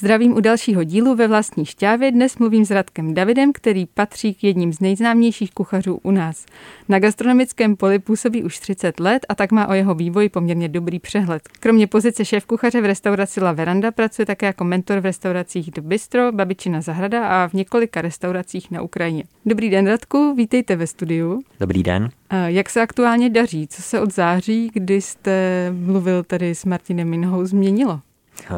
Zdravím u dalšího dílu ve vlastní šťávě. Dnes mluvím s Radkem Davidem, který patří k jedním z nejznámějších kuchařů u nás. Na gastronomickém poli působí už 30 let a tak má o jeho vývoji poměrně dobrý přehled. Kromě pozice šéf kuchaře v restauraci La Veranda pracuje také jako mentor v restauracích The Bistro, Babičina zahrada a v několika restauracích na Ukrajině. Dobrý den, Radku, vítejte ve studiu. Dobrý den. Jak se aktuálně daří? Co se od září, kdy jste mluvil tady s Martinem Minhou, změnilo?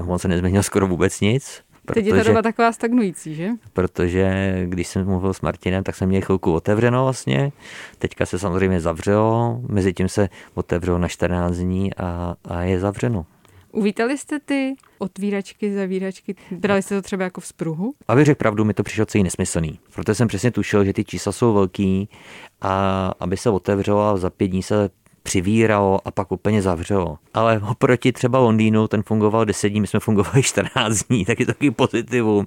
On se nezměnil skoro vůbec nic. Protože, Teď je ta doba taková stagnující, že? Protože když jsem mluvil s Martinem, tak jsem měl chvilku otevřeno vlastně. Teďka se samozřejmě zavřelo, mezi tím se otevřelo na 14 dní a, a je zavřeno. Uvítali jste ty otvíračky, zavíračky? Brali jste to třeba jako v spruhu? Abych řekl pravdu, mi to přišlo celý nesmyslný. Proto jsem přesně tušil, že ty čísla jsou velký a aby se otevřelo a za pět dní se přivíralo a pak úplně zavřelo. Ale oproti třeba Londýnu, ten fungoval 10 dní, my jsme fungovali 14 dní, tak je to takový pozitivum.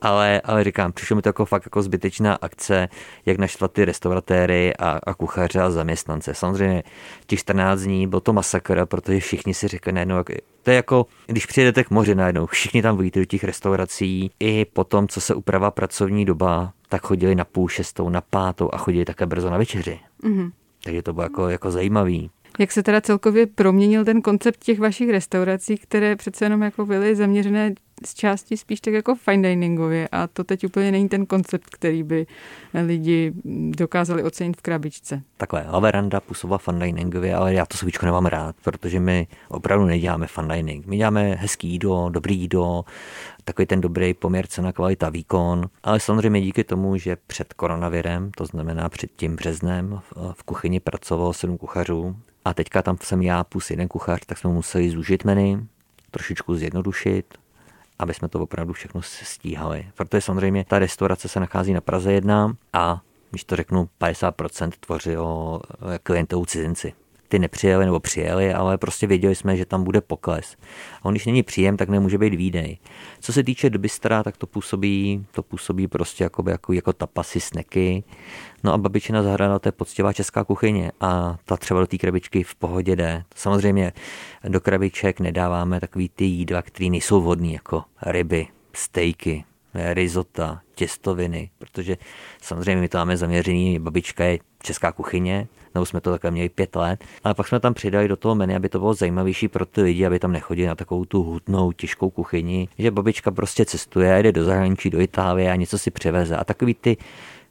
Ale, ale říkám, přišlo mi to jako fakt jako zbytečná akce, jak naštvat ty restauratéry a, a kuchaře a zaměstnance. Samozřejmě těch 14 dní byl to masakr, protože všichni si řekli najednou, jak, to je jako, když přijedete k moři najednou, všichni tam vyjdete do těch restaurací, i potom, co se upravá pracovní doba, tak chodili na půl šestou, na pátou a chodili také brzo na večeři. Mm-hmm. Takže to bylo jako, jako zajímavý. Jak se teda celkově proměnil ten koncept těch vašich restaurací, které přece jenom jako byly zaměřené z části spíš tak jako fine diningově a to teď úplně není ten koncept, který by lidi dokázali ocenit v krabičce. Takhle, Laveranda působila fine diningově, ale já to slovíčko nemám rád, protože my opravdu neděláme fine dining. My děláme hezký jídlo, dobrý jídlo, takový ten dobrý poměr cena, kvalita, výkon, ale samozřejmě díky tomu, že před koronavirem, to znamená před tím březnem, v kuchyni pracovalo sedm kuchařů a teďka tam jsem já plus jeden kuchař, tak jsme museli zúžit menu, trošičku zjednodušit, aby jsme to opravdu všechno stíhali. Protože samozřejmě ta restaurace se nachází na Praze 1 a když to řeknu, 50% tvořilo klientou cizinci ty nepřijeli nebo přijeli, ale prostě věděli jsme, že tam bude pokles. A on, když není příjem, tak nemůže být výdej. Co se týče dobystra, tak to působí, to působí prostě jako, jako, jako tapasy, sneky. No a babičina zahrada, to je poctivá česká kuchyně a ta třeba do té krabičky v pohodě jde. Samozřejmě do krabiček nedáváme takový ty jídla, které nejsou vodní, jako ryby, stejky, risota, těstoviny, protože samozřejmě my to máme zaměřený, babička je česká kuchyně, nebo jsme to takhle měli pět let, ale pak jsme tam přidali do toho menu, aby to bylo zajímavější pro ty lidi, aby tam nechodili na takovou tu hutnou, těžkou kuchyni, že babička prostě cestuje, jde do zahraničí, do Itálie a něco si přiveze. A takový ty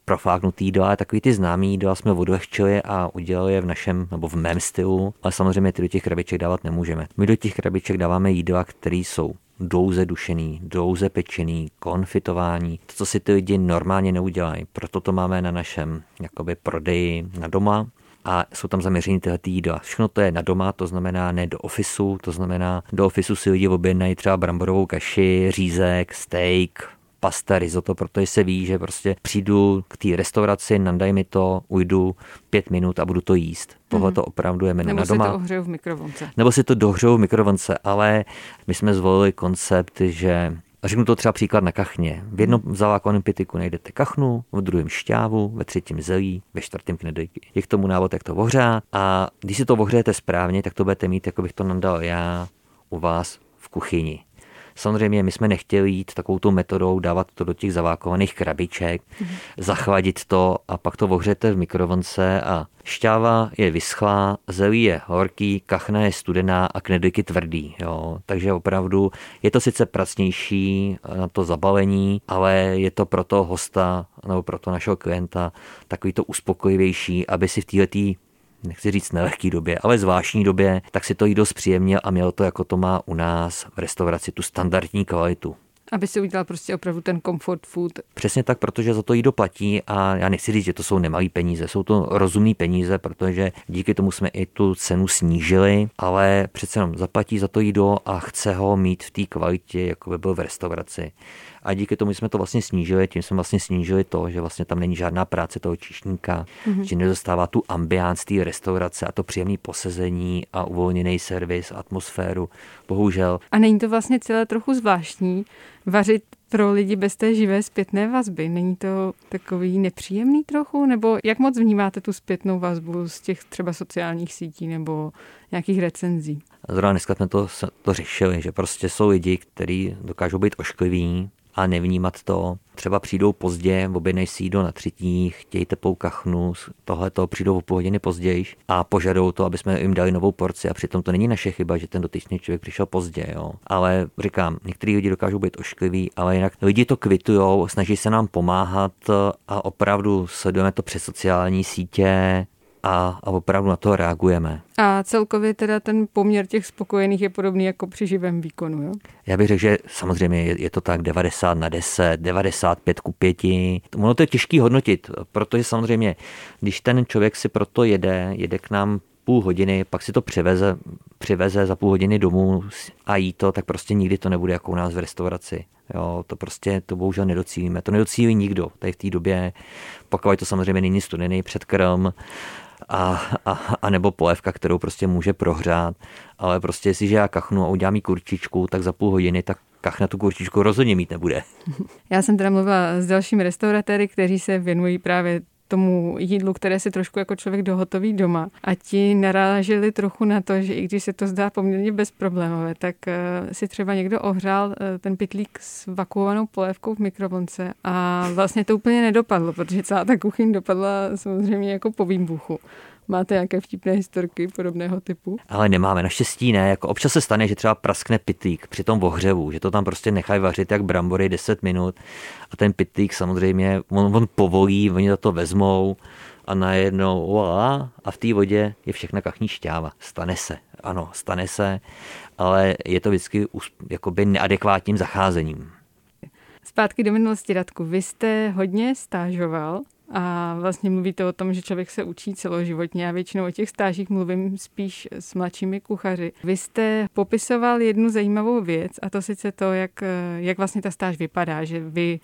profláknutý jídla, takový ty známý jídla jsme odlehčili a udělali je v našem nebo v mém stylu, ale samozřejmě ty do těch krabiček dávat nemůžeme. My do těch krabiček dáváme jídla, které jsou dlouze dušený, dlouze pečený, konfitování, to, co si ty lidi normálně neudělají. Proto to máme na našem jakoby prodeji na doma, a jsou tam zaměření tyhle jídla. Všechno to je na doma, to znamená ne do ofisu, to znamená do ofisu si lidi objednají třeba bramborovou kaši, řízek, steak, pasta, risotto, protože se ví, že prostě přijdu k té restauraci, nandaj mi to, ujdu pět minut a budu to jíst. Tohle mm-hmm. to opravdu je Nebo na doma. Nebo si to v mikrovlnce. Nebo si to dohřeju v mikrovlnce, ale my jsme zvolili koncept, že a řeknu to třeba příklad na kachně. V jednom zavákovaném pitiku najdete kachnu, v druhém šťávu, ve třetím zelí, ve čtvrtém knedlíky. Je k tomu návod, jak to ohřát a když si to ohřejete správně, tak to budete mít, jako bych to nadal já, u vás v kuchyni. Samozřejmě my jsme nechtěli jít takovou tu metodou, dávat to do těch zavákovaných krabiček, mm-hmm. zachladit to a pak to ohřejete v mikrovlnce a šťáva je vyschlá, zelí je horký, kachna je studená a knedlíky tvrdý. Jo. Takže opravdu je to sice pracnější na to zabalení, ale je to pro toho hosta nebo pro toho našeho klienta takový to uspokojivější, aby si v této nechci říct nelehký době, ale zvláštní době, tak si to jídlo zpříjemnil a mělo to, jako to má u nás v restauraci, tu standardní kvalitu. Aby si udělal prostě opravdu ten comfort food. Přesně tak, protože za to jídlo platí a já nechci říct, že to jsou nemalý peníze, jsou to rozumné peníze, protože díky tomu jsme i tu cenu snížili, ale přece jenom zaplatí za to jídlo a chce ho mít v té kvalitě, jako by byl v restauraci a díky tomu jsme to vlastně snížili, tím jsme vlastně snížili to, že vlastně tam není žádná práce toho číšníka, mm-hmm. že nedostává tu ambiance té restaurace a to příjemné posezení a uvolněný servis, atmosféru, bohužel. A není to vlastně celé trochu zvláštní vařit pro lidi bez té živé zpětné vazby. Není to takový nepříjemný trochu? Nebo jak moc vnímáte tu zpětnou vazbu z těch třeba sociálních sítí nebo nějakých recenzí? Zrovna dneska jsme to, to řešili, že prostě jsou lidi, kteří dokážou být oškliví, a nevnímat to. Třeba přijdou pozdě, objednej si jídlo na třetí, chtějí teplou kachnu, tohle to přijdou o půl hodiny později a požadou to, aby jsme jim dali novou porci a přitom to není naše chyba, že ten dotyčný člověk přišel pozdě. Jo. Ale říkám, některý lidi dokážou být oškliví, ale jinak lidi to kvitujou, snaží se nám pomáhat a opravdu sledujeme to přes sociální sítě, a, a opravdu na to reagujeme. A celkově teda ten poměr těch spokojených je podobný jako při živém výkonu, jo? Já bych řekl, že samozřejmě je, je to tak 90 na 10, 95 ku 5. Ono to je těžký hodnotit, protože samozřejmě, když ten člověk si proto jede, jede k nám půl hodiny, pak si to přiveze, přiveze za půl hodiny domů a jí to, tak prostě nikdy to nebude jako u nás v restauraci. Jo, to prostě to bohužel nedocílíme. To nedocílí nikdo tady v té době, pokud to samozřejmě není studený předkrm, a, a, a nebo polévka, kterou prostě může prohřát, ale prostě jestliže já kachnu a udělám jí kurčičku, tak za půl hodiny tak kach na tu kurčičku rozhodně mít nebude. Já jsem teda mluvila s dalšími restauratéry, kteří se věnují právě tomu jídlu, které si trošku jako člověk dohotoví doma. A ti naráželi trochu na to, že i když se to zdá poměrně bezproblémové, tak uh, si třeba někdo ohřál uh, ten pitlík s vakuovanou polévkou v mikrovlnce a vlastně to úplně nedopadlo, protože celá ta kuchyň dopadla samozřejmě jako po výbuchu. Máte nějaké vtipné historky podobného typu? Ale nemáme, naštěstí ne. Jako občas se stane, že třeba praskne pitlík při tom ohřevu, že to tam prostě nechají vařit jak brambory 10 minut a ten pitlík samozřejmě, on, on povolí, oni za to vezmou a najednou voilà, a v té vodě je všechna kachní šťáva. Stane se, ano, stane se, ale je to vždycky jakoby neadekvátním zacházením. Zpátky do minulosti, Radku. Vy jste hodně stážoval a vlastně mluvíte o tom, že člověk se učí celoživotně. Já většinou o těch stážích mluvím spíš s mladšími kuchaři. Vy jste popisoval jednu zajímavou věc a to sice to, jak, jak vlastně ta stáž vypadá, že vy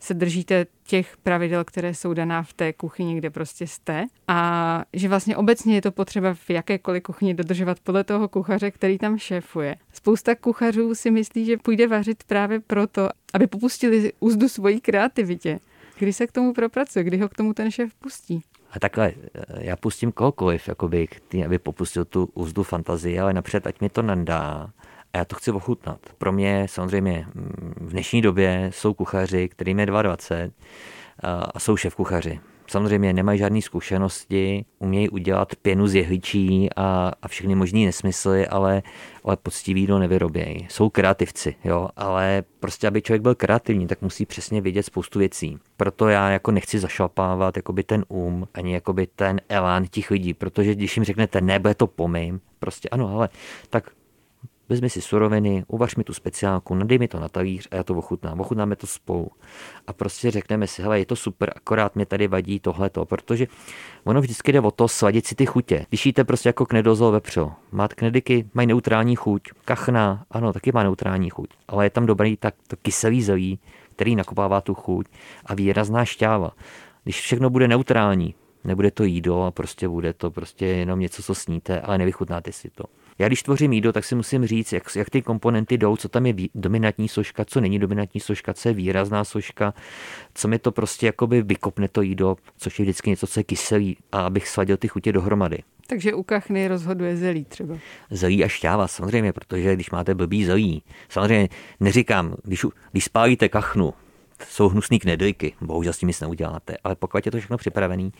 se držíte těch pravidel, které jsou daná v té kuchyni, kde prostě jste. A že vlastně obecně je to potřeba v jakékoliv kuchyni dodržovat podle toho kuchaře, který tam šéfuje. Spousta kuchařů si myslí, že půjde vařit právě proto, aby popustili úzdu svojí kreativitě. Kdy se k tomu propracuje? Kdy ho k tomu ten šéf pustí? A takhle, já pustím kohokoliv, jakoby, aby popustil tu úzdu fantazie, ale napřed, ať mi to nandá a já to chci ochutnat. Pro mě samozřejmě mm, v dnešní době jsou kuchaři, kterým je 22 a jsou šéf kuchaři samozřejmě nemají žádné zkušenosti, umějí udělat pěnu z jehličí a, a všechny možné nesmysly, ale, ale poctivý jídlo nevyrobějí. Jsou kreativci, jo, ale prostě, aby člověk byl kreativní, tak musí přesně vědět spoustu věcí. Proto já jako nechci zašlapávat jakoby ten um, ani jakoby ten elán těch lidí, protože když jim řeknete, ne, bude to pomym, prostě ano, ale tak vezmi si suroviny, uvař mi tu speciálku, nadej mi to na talíř a já to ochutnám. Ochutnáme to spolu. A prostě řekneme si, hele, je to super, akorát mě tady vadí tohleto, protože ono vždycky jde o to sladit si ty chutě. Když jíte prostě jako knedozol vepřo, máte knediky, mají neutrální chuť, kachna, ano, taky má neutrální chuť, ale je tam dobrý tak to kyselý zelí, který nakopává tu chuť a výrazná šťáva. Když všechno bude neutrální, nebude to jídlo a prostě bude to prostě jenom něco, co sníte, ale nevychutnáte si to. Já když tvořím jídlo, tak si musím říct, jak, jak ty komponenty jdou, co tam je dominantní složka, co není dominantní složka, co je výrazná složka, co mi to prostě jakoby vykopne to jídlo, což je vždycky něco, co je kyselý, a abych sladil ty chutě dohromady. Takže u kachny rozhoduje zelí třeba. Zelí a šťáva, samozřejmě, protože když máte blbý zelí, samozřejmě neříkám, když, když spálíte kachnu, jsou hnusný knedlíky, bohužel s tím nic neuděláte, ale pokud je to všechno připravený,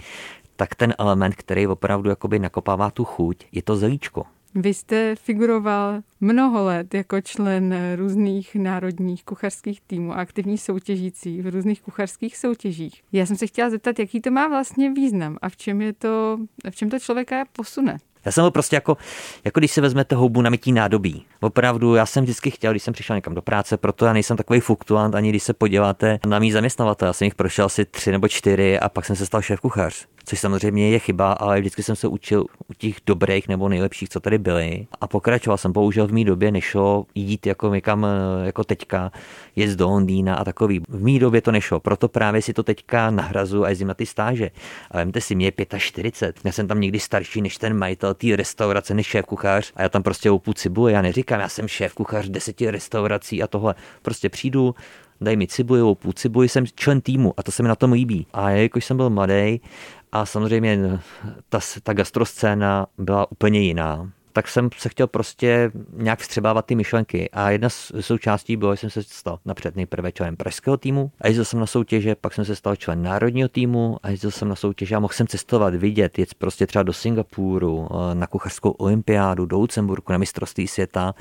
tak ten element, který opravdu jakoby nakopává tu chuť, je to zelíčko. Vy jste figuroval mnoho let jako člen různých národních kuchařských týmů a aktivní soutěžící v různých kuchařských soutěžích. Já jsem se chtěla zeptat, jaký to má vlastně význam a v čem, je to, v čem to člověka posune. Já jsem byl prostě jako, jako když si vezmete houbu na mytí nádobí. Opravdu, já jsem vždycky chtěl, když jsem přišel někam do práce, proto já nejsem takový fluktuant, ani když se podíváte na mý zaměstnavatel. Já jsem jich prošel asi tři nebo čtyři a pak jsem se stal šéf kuchař což samozřejmě je chyba, ale vždycky jsem se učil u těch dobrých nebo nejlepších, co tady byli. A pokračoval jsem. Bohužel v mý době nešlo jít jako někam eh, jako teďka, jet do Londýna a takový. V mý době to nešlo, proto právě si to teďka nahrazu a jezdím na ty stáže. A vemte si, mě je 45. Já jsem tam někdy starší než ten majitel té restaurace, než šéf kuchař a já tam prostě oupu cibule. Já neříkám, já jsem šéf kuchař deseti restaurací a tohle. Prostě přijdu, dají mi cibuju, půl cibuji, jsem člen týmu a to se mi na tom líbí. A jakož jsem byl mladý a samozřejmě ta, ta gastroscéna byla úplně jiná, tak jsem se chtěl prostě nějak vstřebávat ty myšlenky. A jedna z součástí bylo, že jsem se stal napřed nejprve členem pražského týmu a jezdil jsem na soutěže, pak jsem se stal člen národního týmu a jezdil jsem na soutěže a mohl jsem cestovat, vidět, jet prostě třeba do Singapuru, eh, na kuchařskou olympiádu, do Lucemburku, na mistrovství světa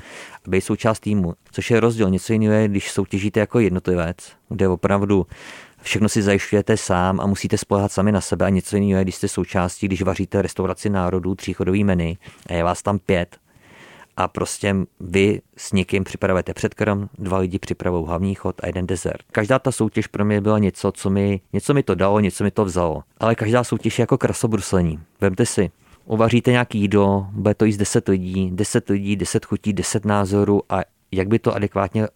a být součást týmu. Což je rozdíl. Něco jiného je, když soutěžíte jako jednotlivec, kde opravdu všechno si zajišťujete sám a musíte spolehat sami na sebe a něco jiného když jste součástí, když vaříte restauraci národů, tříchodový menu a je vás tam pět a prostě vy s někým připravujete předkrm, dva lidi připravují hlavní chod a jeden dezert. Každá ta soutěž pro mě byla něco, co mi, něco mi to dalo, něco mi to vzalo. Ale každá soutěž je jako krasobruslení. Vemte si, uvaříte nějaký jídlo, bude to jíst 10 lidí, 10 lidí, 10 chutí, 10 názorů a jak by to adekvátně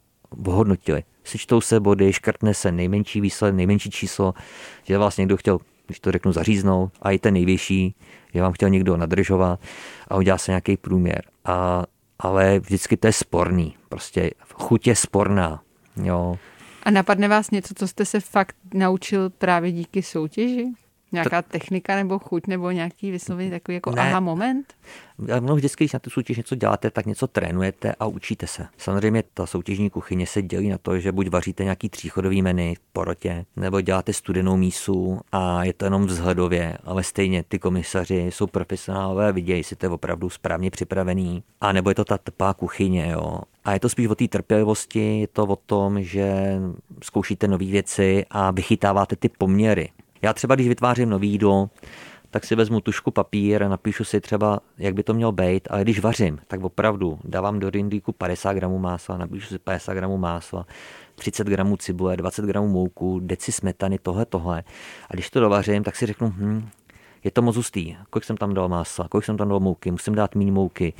ohodnotili sečtou se body, škrtne se nejmenší výsledek, nejmenší číslo, že vás někdo chtěl, když to řeknu, zaříznout a i ten nejvyšší, že vám chtěl někdo nadržovat a udělá se nějaký průměr. A, ale vždycky to je sporný, prostě chuť je sporná. Jo. A napadne vás něco, co jste se fakt naučil právě díky soutěži? Nějaká technika nebo chuť nebo nějaký vyslovený takový jako ne. aha moment? No vždycky, když na tu soutěž něco děláte, tak něco trénujete a učíte se. Samozřejmě ta soutěžní kuchyně se dělí na to, že buď vaříte nějaký tříchodový menu v porotě, nebo děláte studenou mísu a je to jenom vzhledově, ale stejně ty komisaři jsou profesionálové, vidějí, jestli to je opravdu správně připravený. A nebo je to ta tepá kuchyně, jo. A je to spíš o té trpělivosti, je to o tom, že zkoušíte nové věci a vychytáváte ty poměry. Já třeba, když vytvářím nový jídlo, tak si vezmu tušku papír a napíšu si třeba, jak by to mělo být, ale když vařím, tak opravdu dávám do rindíku 50 gramů másla, napíšu si 50 gramů másla, 30 gramů cibule, 20 gramů mouku, deci smetany, tohle, tohle. A když to dovařím, tak si řeknu, hm, je to moc hustý, kolik jsem tam dal másla, kolik jsem tam dal mouky, musím dát méně mouky.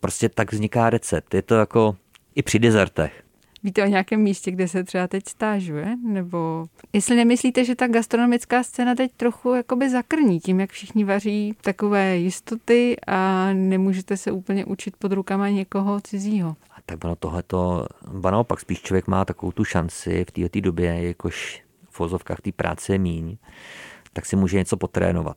Prostě tak vzniká recept. Je to jako i při dezertech. Víte o nějakém místě, kde se třeba teď stážuje? Nebo jestli nemyslíte, že ta gastronomická scéna teď trochu jakoby zakrní tím, jak všichni vaří takové jistoty a nemůžete se úplně učit pod rukama někoho cizího? Tak ono tohleto, ba naopak spíš člověk má takovou tu šanci v této době, jakož v vozovkách té práce je míň, tak si může něco potrénovat.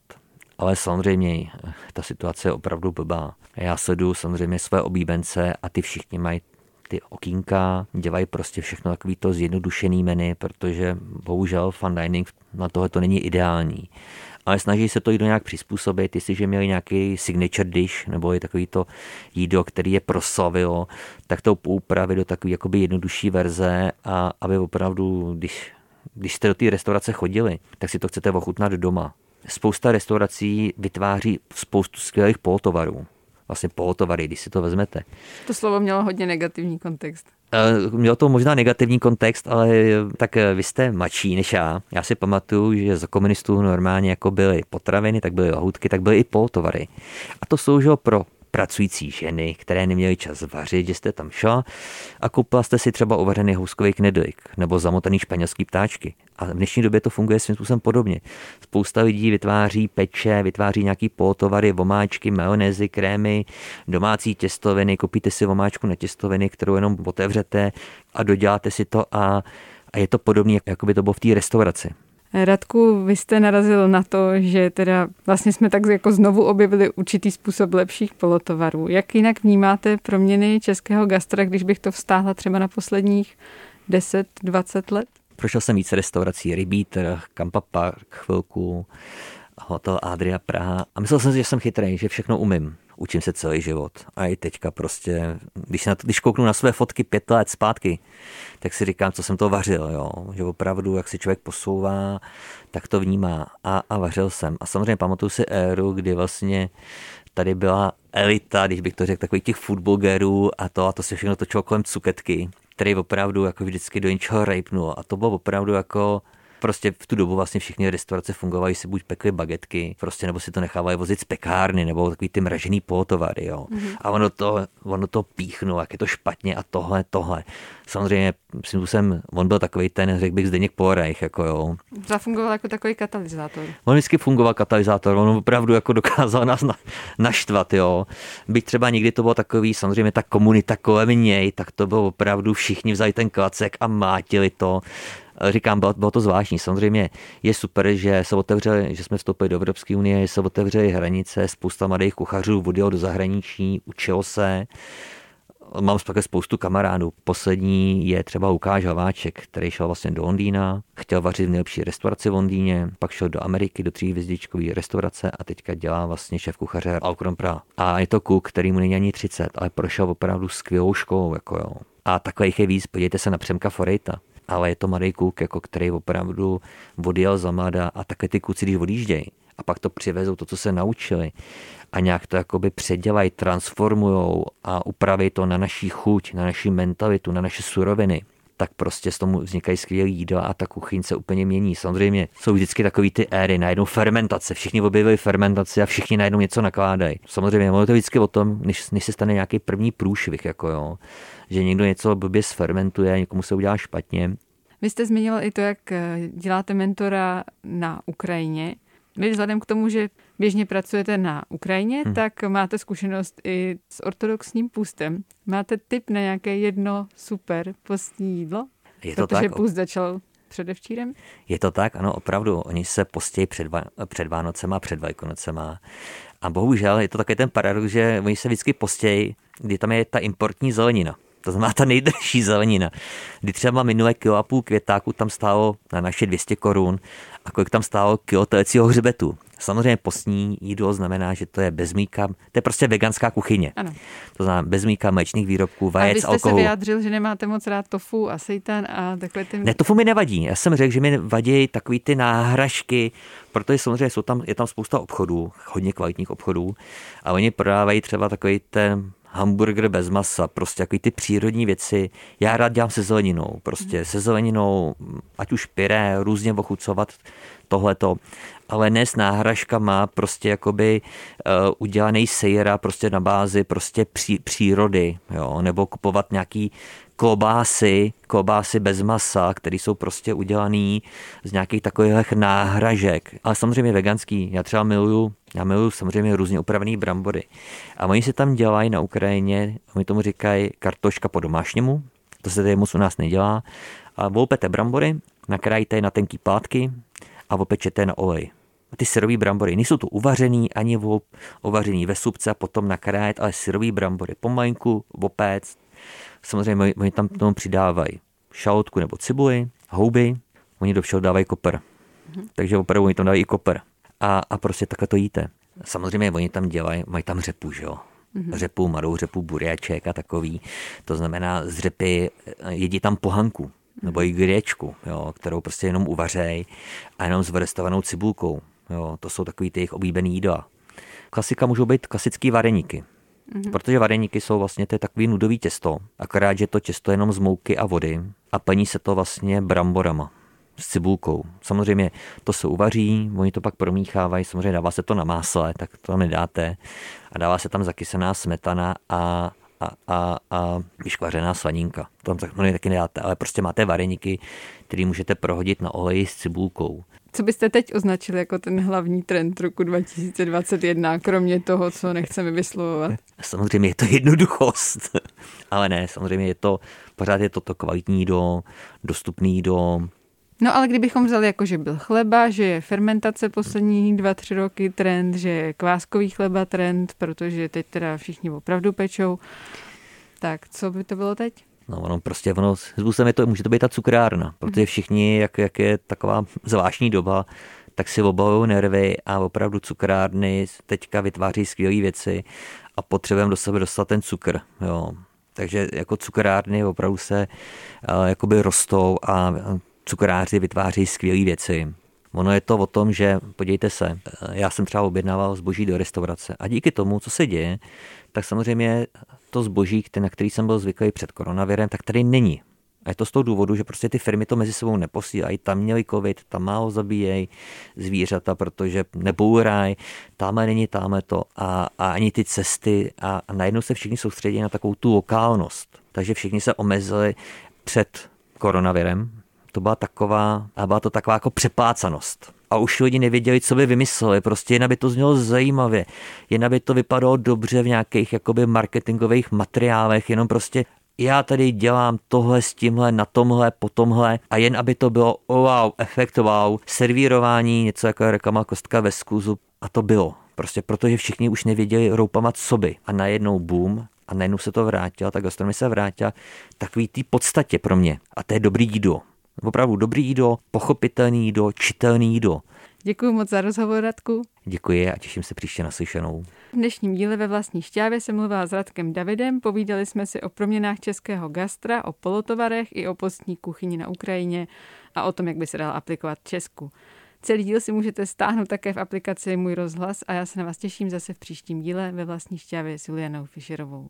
Ale samozřejmě ta situace je opravdu blbá. Já sleduju samozřejmě své oblíbence a ty všichni mají ty okýnka, dělají prostě všechno takový to zjednodušený menu, protože bohužel fun dining na tohle to není ideální. Ale snaží se to jídlo nějak přizpůsobit, jestliže měli nějaký signature dish, nebo je takový to jídlo, který je proslavilo, tak to upravit do takové jakoby jednodušší verze a aby opravdu, když, když jste do té restaurace chodili, tak si to chcete ochutnat doma. Spousta restaurací vytváří spoustu skvělých polotovarů vlastně polotovary, když si to vezmete. To slovo mělo hodně negativní kontext. Eh, mělo to možná negativní kontext, ale tak eh, vy jste mladší než já. Já si pamatuju, že za komunistů normálně jako byly potraviny, tak byly lahůdky, tak byly i polotovary. A to sloužilo pro pracující ženy, které neměly čas vařit, že jste tam šla a koupila jste si třeba uvařený houskový knedlík nebo zamotaný španělský ptáčky. A v dnešní době to funguje svým způsobem podobně. Spousta lidí vytváří peče, vytváří nějaký polotovary, vomáčky, majonézy, krémy, domácí těstoviny, koupíte si vomáčku na těstoviny, kterou jenom otevřete a doděláte si to a, a je to podobné, jako by to bylo v té restauraci. Radku, vy jste narazil na to, že teda vlastně jsme tak jako znovu objevili určitý způsob lepších polotovarů. Jak jinak vnímáte proměny českého gastra, když bych to vztáhla třeba na posledních 10-20 let? Prošel jsem více restaurací, Rybítr, Kampa Park, chvilku, hotel Adria Praha a myslel jsem si, že jsem chytrý, že všechno umím učím se celý život. A i teďka prostě, když, na, když kouknu na své fotky pět let zpátky, tak si říkám, co jsem to vařil, jo. Že opravdu, jak si člověk posouvá, tak to vnímá. A, a vařil jsem. A samozřejmě pamatuju si éru, kdy vlastně tady byla elita, když bych to řekl, takových těch foodblogerů a to, a to se všechno točilo kolem cuketky, který opravdu jako vždycky do něčeho rejpnul. A to bylo opravdu jako Prostě v tu dobu vlastně všechny restaurace fungovaly, si buď pekly bagetky, prostě nebo si to nechávali vozit z pekárny, nebo takový ty mražený polotovary, jo. Mm-hmm. A ono to, ono to píchnulo, jak je to špatně a tohle, tohle. samozřejmě svým způsobem, on byl takový ten, řekl bych, Zdeněk Porejch, jako jo. Zafungoval jako takový katalyzátor. On vždycky fungoval katalyzátor, on opravdu jako dokázal nás na, naštvat, jo. Byť třeba někdy to bylo takový, samozřejmě ta komunita kolem něj, tak to bylo opravdu, všichni vzali ten klacek a mátili to říkám, bylo, bylo to zvláštní. Samozřejmě je super, že se otevřeli, že jsme vstoupili do Evropské unie, že se otevřely hranice, spousta mladých kuchařů odjelo do zahraničí, učilo se. Mám také spoustu kamarádů. Poslední je třeba Lukáš Haváček, který šel vlastně do Londýna, chtěl vařit v nejlepší restauraci v Londýně, pak šel do Ameriky, do tříhvězdičkové restaurace a teďka dělá vlastně šéf kuchaře Alkron Pra. A je to kuk, který mu není ani 30, ale prošel opravdu skvělou školou. Jako jo. A takových je víc, podívejte se na Přemka Forejta ale je to mladý kluk, jako který opravdu odjel za mladá a také ty kluci, když odjíždějí a pak to přivezou, to, co se naučili a nějak to jakoby předělají, transformujou a upraví to na naší chuť, na naši mentalitu, na naše suroviny, tak prostě z tomu vznikají skvělé jídla a ta kuchyň se úplně mění. Samozřejmě jsou vždycky takový ty éry, najednou fermentace, všichni objevili fermentaci a všichni najednou něco nakládají. Samozřejmě je to vždycky o tom, než, než se stane nějaký první průšvih, jako jo že někdo něco blbě sfermentuje, někomu se udělá špatně. Vy jste zmínil i to, jak eh, děláte mentora na Ukrajině. Vy vzhledem k tomu, že běžně pracujete na Ukrajině, hmm. tak máte zkušenost i s ortodoxním půstem. Máte tip na nějaké jedno super postní jídlo? Je to Protože tak. půst začal předevčírem? Je to tak, ano, opravdu. Oni se postějí před, před Vánocema, před Vajkonocema. A bohužel je to také ten paradox, že oni se vždycky postějí, kdy tam je ta importní zelenina. To znamená ta nejdražší zelenina. Kdy třeba minulé kilo a půl květáku tam stálo na naše 200 korun a kolik tam stálo kilo telecího hřbetu. Samozřejmě postní jídlo znamená, že to je bez mýka, to je prostě veganská kuchyně. Ano. To znamená bez mýka, mléčných výrobků, vajec, a vy jste alkoholu. se vyjádřil, že nemáte moc rád tofu a seitan a takhle ty... Ne, tofu mi nevadí. Já jsem řekl, že mi vadí takový ty náhražky, protože samozřejmě jsou tam, je tam spousta obchodů, hodně kvalitních obchodů a oni prodávají třeba takový ten hamburger bez masa, prostě takový ty přírodní věci. Já rád dělám se zeleninou, prostě se zeleninou, ať už pyré, různě ochucovat tohleto, ale ne s náhražkama, prostě jakoby uh, udělaný sejra prostě na bázi prostě pří, přírody, jo, nebo kupovat nějaký klobásy, klobásy bez masa, které jsou prostě udělané z nějakých takových náhražek. Ale samozřejmě veganský. Já třeba miluju, já miluju samozřejmě různě upravený brambory. A oni se tam dělají na Ukrajině, oni tomu říkají kartoška po domášněmu, to se tady moc u nás nedělá. A volpete brambory, nakrájíte na tenký plátky a opečete na olej. Ty syrový brambory nejsou tu uvařený, ani uvařený ve supce a potom nakrájet, ale syrový brambory pomalinku, opéct, Samozřejmě oni tam tomu přidávají šalotku nebo cibuli, houby, oni do všeho dávají koper. Mm-hmm. Takže opravdu oni tam dávají i koper. A, a prostě takhle to jíte. Samozřejmě oni tam dělají, mají tam řepu, že jo. Mm-hmm. Řepu, malou řepu, buriaček a takový. To znamená, z řepy eh, jedí tam pohanku nebo i griečku, jo, kterou prostě jenom uvařej a jenom s vrstovanou cibulkou. Jo, to jsou takový ty jejich oblíbený jídla. Klasika můžou být klasický vareníky. Mm-hmm. Protože vareníky jsou vlastně to je takový nudový těsto, akorát, že to těsto je jenom z mouky a vody a plní se to vlastně bramborama s cibulkou. Samozřejmě to se uvaří, oni to pak promíchávají, samozřejmě dává se to na másle, tak to nedáte. A dává se tam zakysená smetana a, a, a, a vyškvařená slaninka. Tam no, taky nedáte, ale prostě máte vareníky, který můžete prohodit na oleji s cibulkou. Co byste teď označili jako ten hlavní trend roku 2021, kromě toho, co nechceme vyslovovat? Samozřejmě je to jednoduchost, ale ne, samozřejmě je to, pořád je to to kvalitní do dostupný do No ale kdybychom vzali jako, že byl chleba, že je fermentace poslední dva, tři roky trend, že je kváskový chleba trend, protože teď teda všichni opravdu pečou, tak co by to bylo teď? No ono prostě, ono, způsobem je to, může to být ta cukrárna, protože všichni, jak, jak je taková zvláštní doba, tak si obavují nervy a opravdu cukrárny teďka vytváří skvělé věci a potřebujeme do sebe dostat ten cukr. Jo. Takže jako cukrárny opravdu se uh, jakoby rostou a cukráři vytváří skvělé věci. Ono je to o tom, že podívejte se, já jsem třeba objednával zboží do restaurace a díky tomu, co se děje, tak samozřejmě to zboží, na který jsem byl zvyklý před koronavirem, tak tady není. A je to z toho důvodu, že prostě ty firmy to mezi sebou neposílají. Tam měli covid, tam málo zabíjejí zvířata, protože nebourají, tam není, tam to a, a ani ty cesty a, a najednou se všichni soustředí na takovou tu lokálnost. Takže všichni se omezili před koronavirem. To byla taková, a byla to taková jako přeplácanost. A už lidi nevěděli, co by vymysleli. Prostě jen aby to znělo zajímavě, jen aby to vypadalo dobře v nějakých jakoby marketingových materiálech, jenom prostě já tady dělám tohle s tímhle, na tomhle, po tomhle a jen aby to bylo wow, efekt wow, servírování, něco jako reklama kostka ve skluzu a to bylo. Prostě protože všichni už nevěděli roupama co by. A najednou boom a najednou se to vrátilo, ta gastronomie se vrátila takový tý podstatě pro mě. A to je dobrý jídlo. Opravdu dobrý jídlo, pochopitelný jídlo, čitelný jídlo. Děkuji moc za rozhovor, Radku. Děkuji a těším se příště na slyšenou. V dnešním díle ve vlastní šťávě se mluvila s Radkem Davidem, povídali jsme si o proměnách českého gastra, o polotovarech i o postní kuchyni na Ukrajině a o tom, jak by se dala aplikovat Česku. Celý díl si můžete stáhnout také v aplikaci Můj rozhlas a já se na vás těším zase v příštím díle ve vlastní šťávě s Julianou Fischerovou.